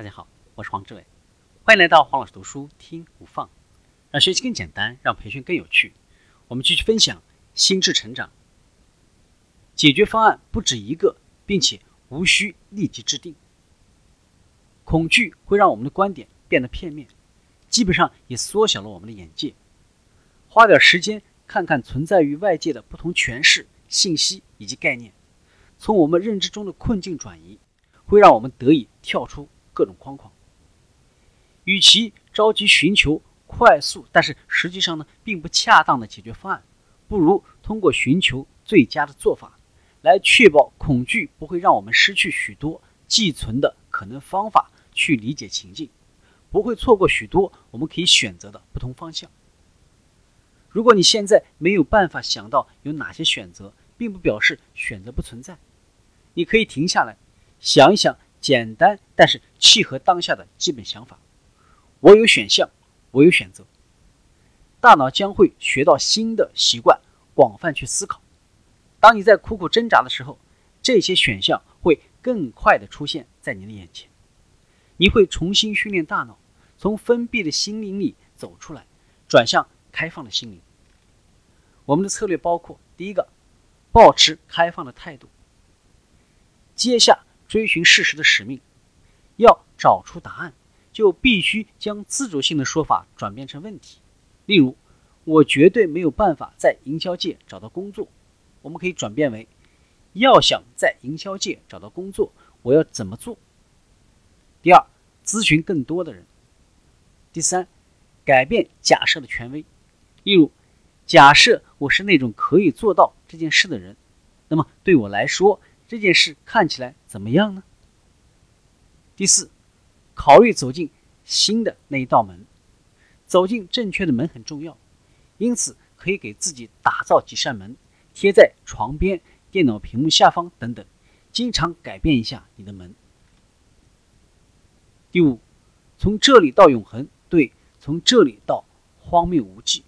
大家好，我是黄志伟，欢迎来到黄老师读书听不放，让学习更简单，让培训更有趣。我们继续分享心智成长，解决方案不止一个，并且无需立即制定。恐惧会让我们的观点变得片面，基本上也缩小了我们的眼界。花点时间看看存在于外界的不同诠释、信息以及概念，从我们认知中的困境转移，会让我们得以跳出。各种框框，与其着急寻求快速，但是实际上呢并不恰当的解决方案，不如通过寻求最佳的做法，来确保恐惧不会让我们失去许多寄存的可能方法去理解情境，不会错过许多我们可以选择的不同方向。如果你现在没有办法想到有哪些选择，并不表示选择不存在，你可以停下来想一想。简单，但是契合当下的基本想法。我有选项，我有选择。大脑将会学到新的习惯，广泛去思考。当你在苦苦挣扎的时候，这些选项会更快的出现在你的眼前。你会重新训练大脑，从封闭的心灵里走出来，转向开放的心灵。我们的策略包括：第一个，保持开放的态度。接下。追寻事实的使命，要找出答案，就必须将自主性的说法转变成问题。例如，我绝对没有办法在营销界找到工作，我们可以转变为：要想在营销界找到工作，我要怎么做？第二，咨询更多的人。第三，改变假设的权威。例如，假设我是那种可以做到这件事的人，那么对我来说。这件事看起来怎么样呢？第四，考虑走进新的那一道门，走进正确的门很重要，因此可以给自己打造几扇门，贴在床边、电脑屏幕下方等等，经常改变一下你的门。第五，从这里到永恒，对，从这里到荒谬无际，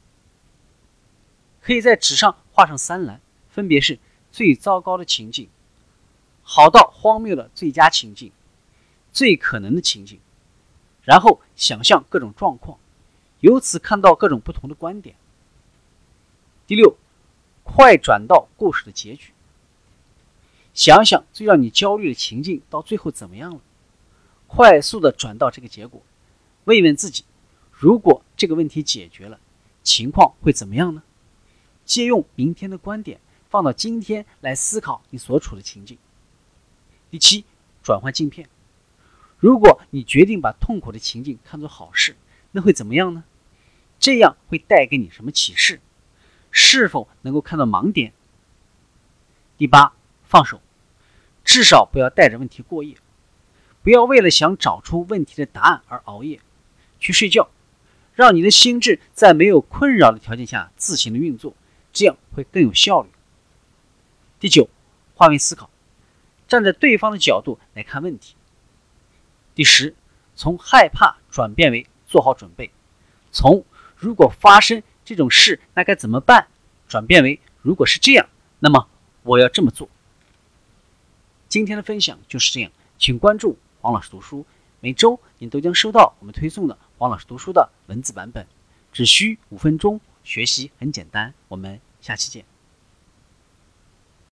可以在纸上画上三栏，分别是最糟糕的情境。好到荒谬的最佳情境，最可能的情境，然后想象各种状况，由此看到各种不同的观点。第六，快转到故事的结局，想想最让你焦虑的情境到最后怎么样了，快速的转到这个结果，问一问自己，如果这个问题解决了，情况会怎么样呢？借用明天的观点放到今天来思考你所处的情境。第七，转换镜片。如果你决定把痛苦的情境看作好事，那会怎么样呢？这样会带给你什么启示？是否能够看到盲点？第八，放手，至少不要带着问题过夜，不要为了想找出问题的答案而熬夜，去睡觉，让你的心智在没有困扰的条件下自行的运作，这样会更有效率。第九，换位思考。站在对方的角度来看问题。第十，从害怕转变为做好准备；从如果发生这种事，那该怎么办？转变为如果是这样，那么我要这么做。今天的分享就是这样，请关注王老师读书，每周您都将收到我们推送的王老师读书的文字版本，只需五分钟，学习很简单。我们下期见。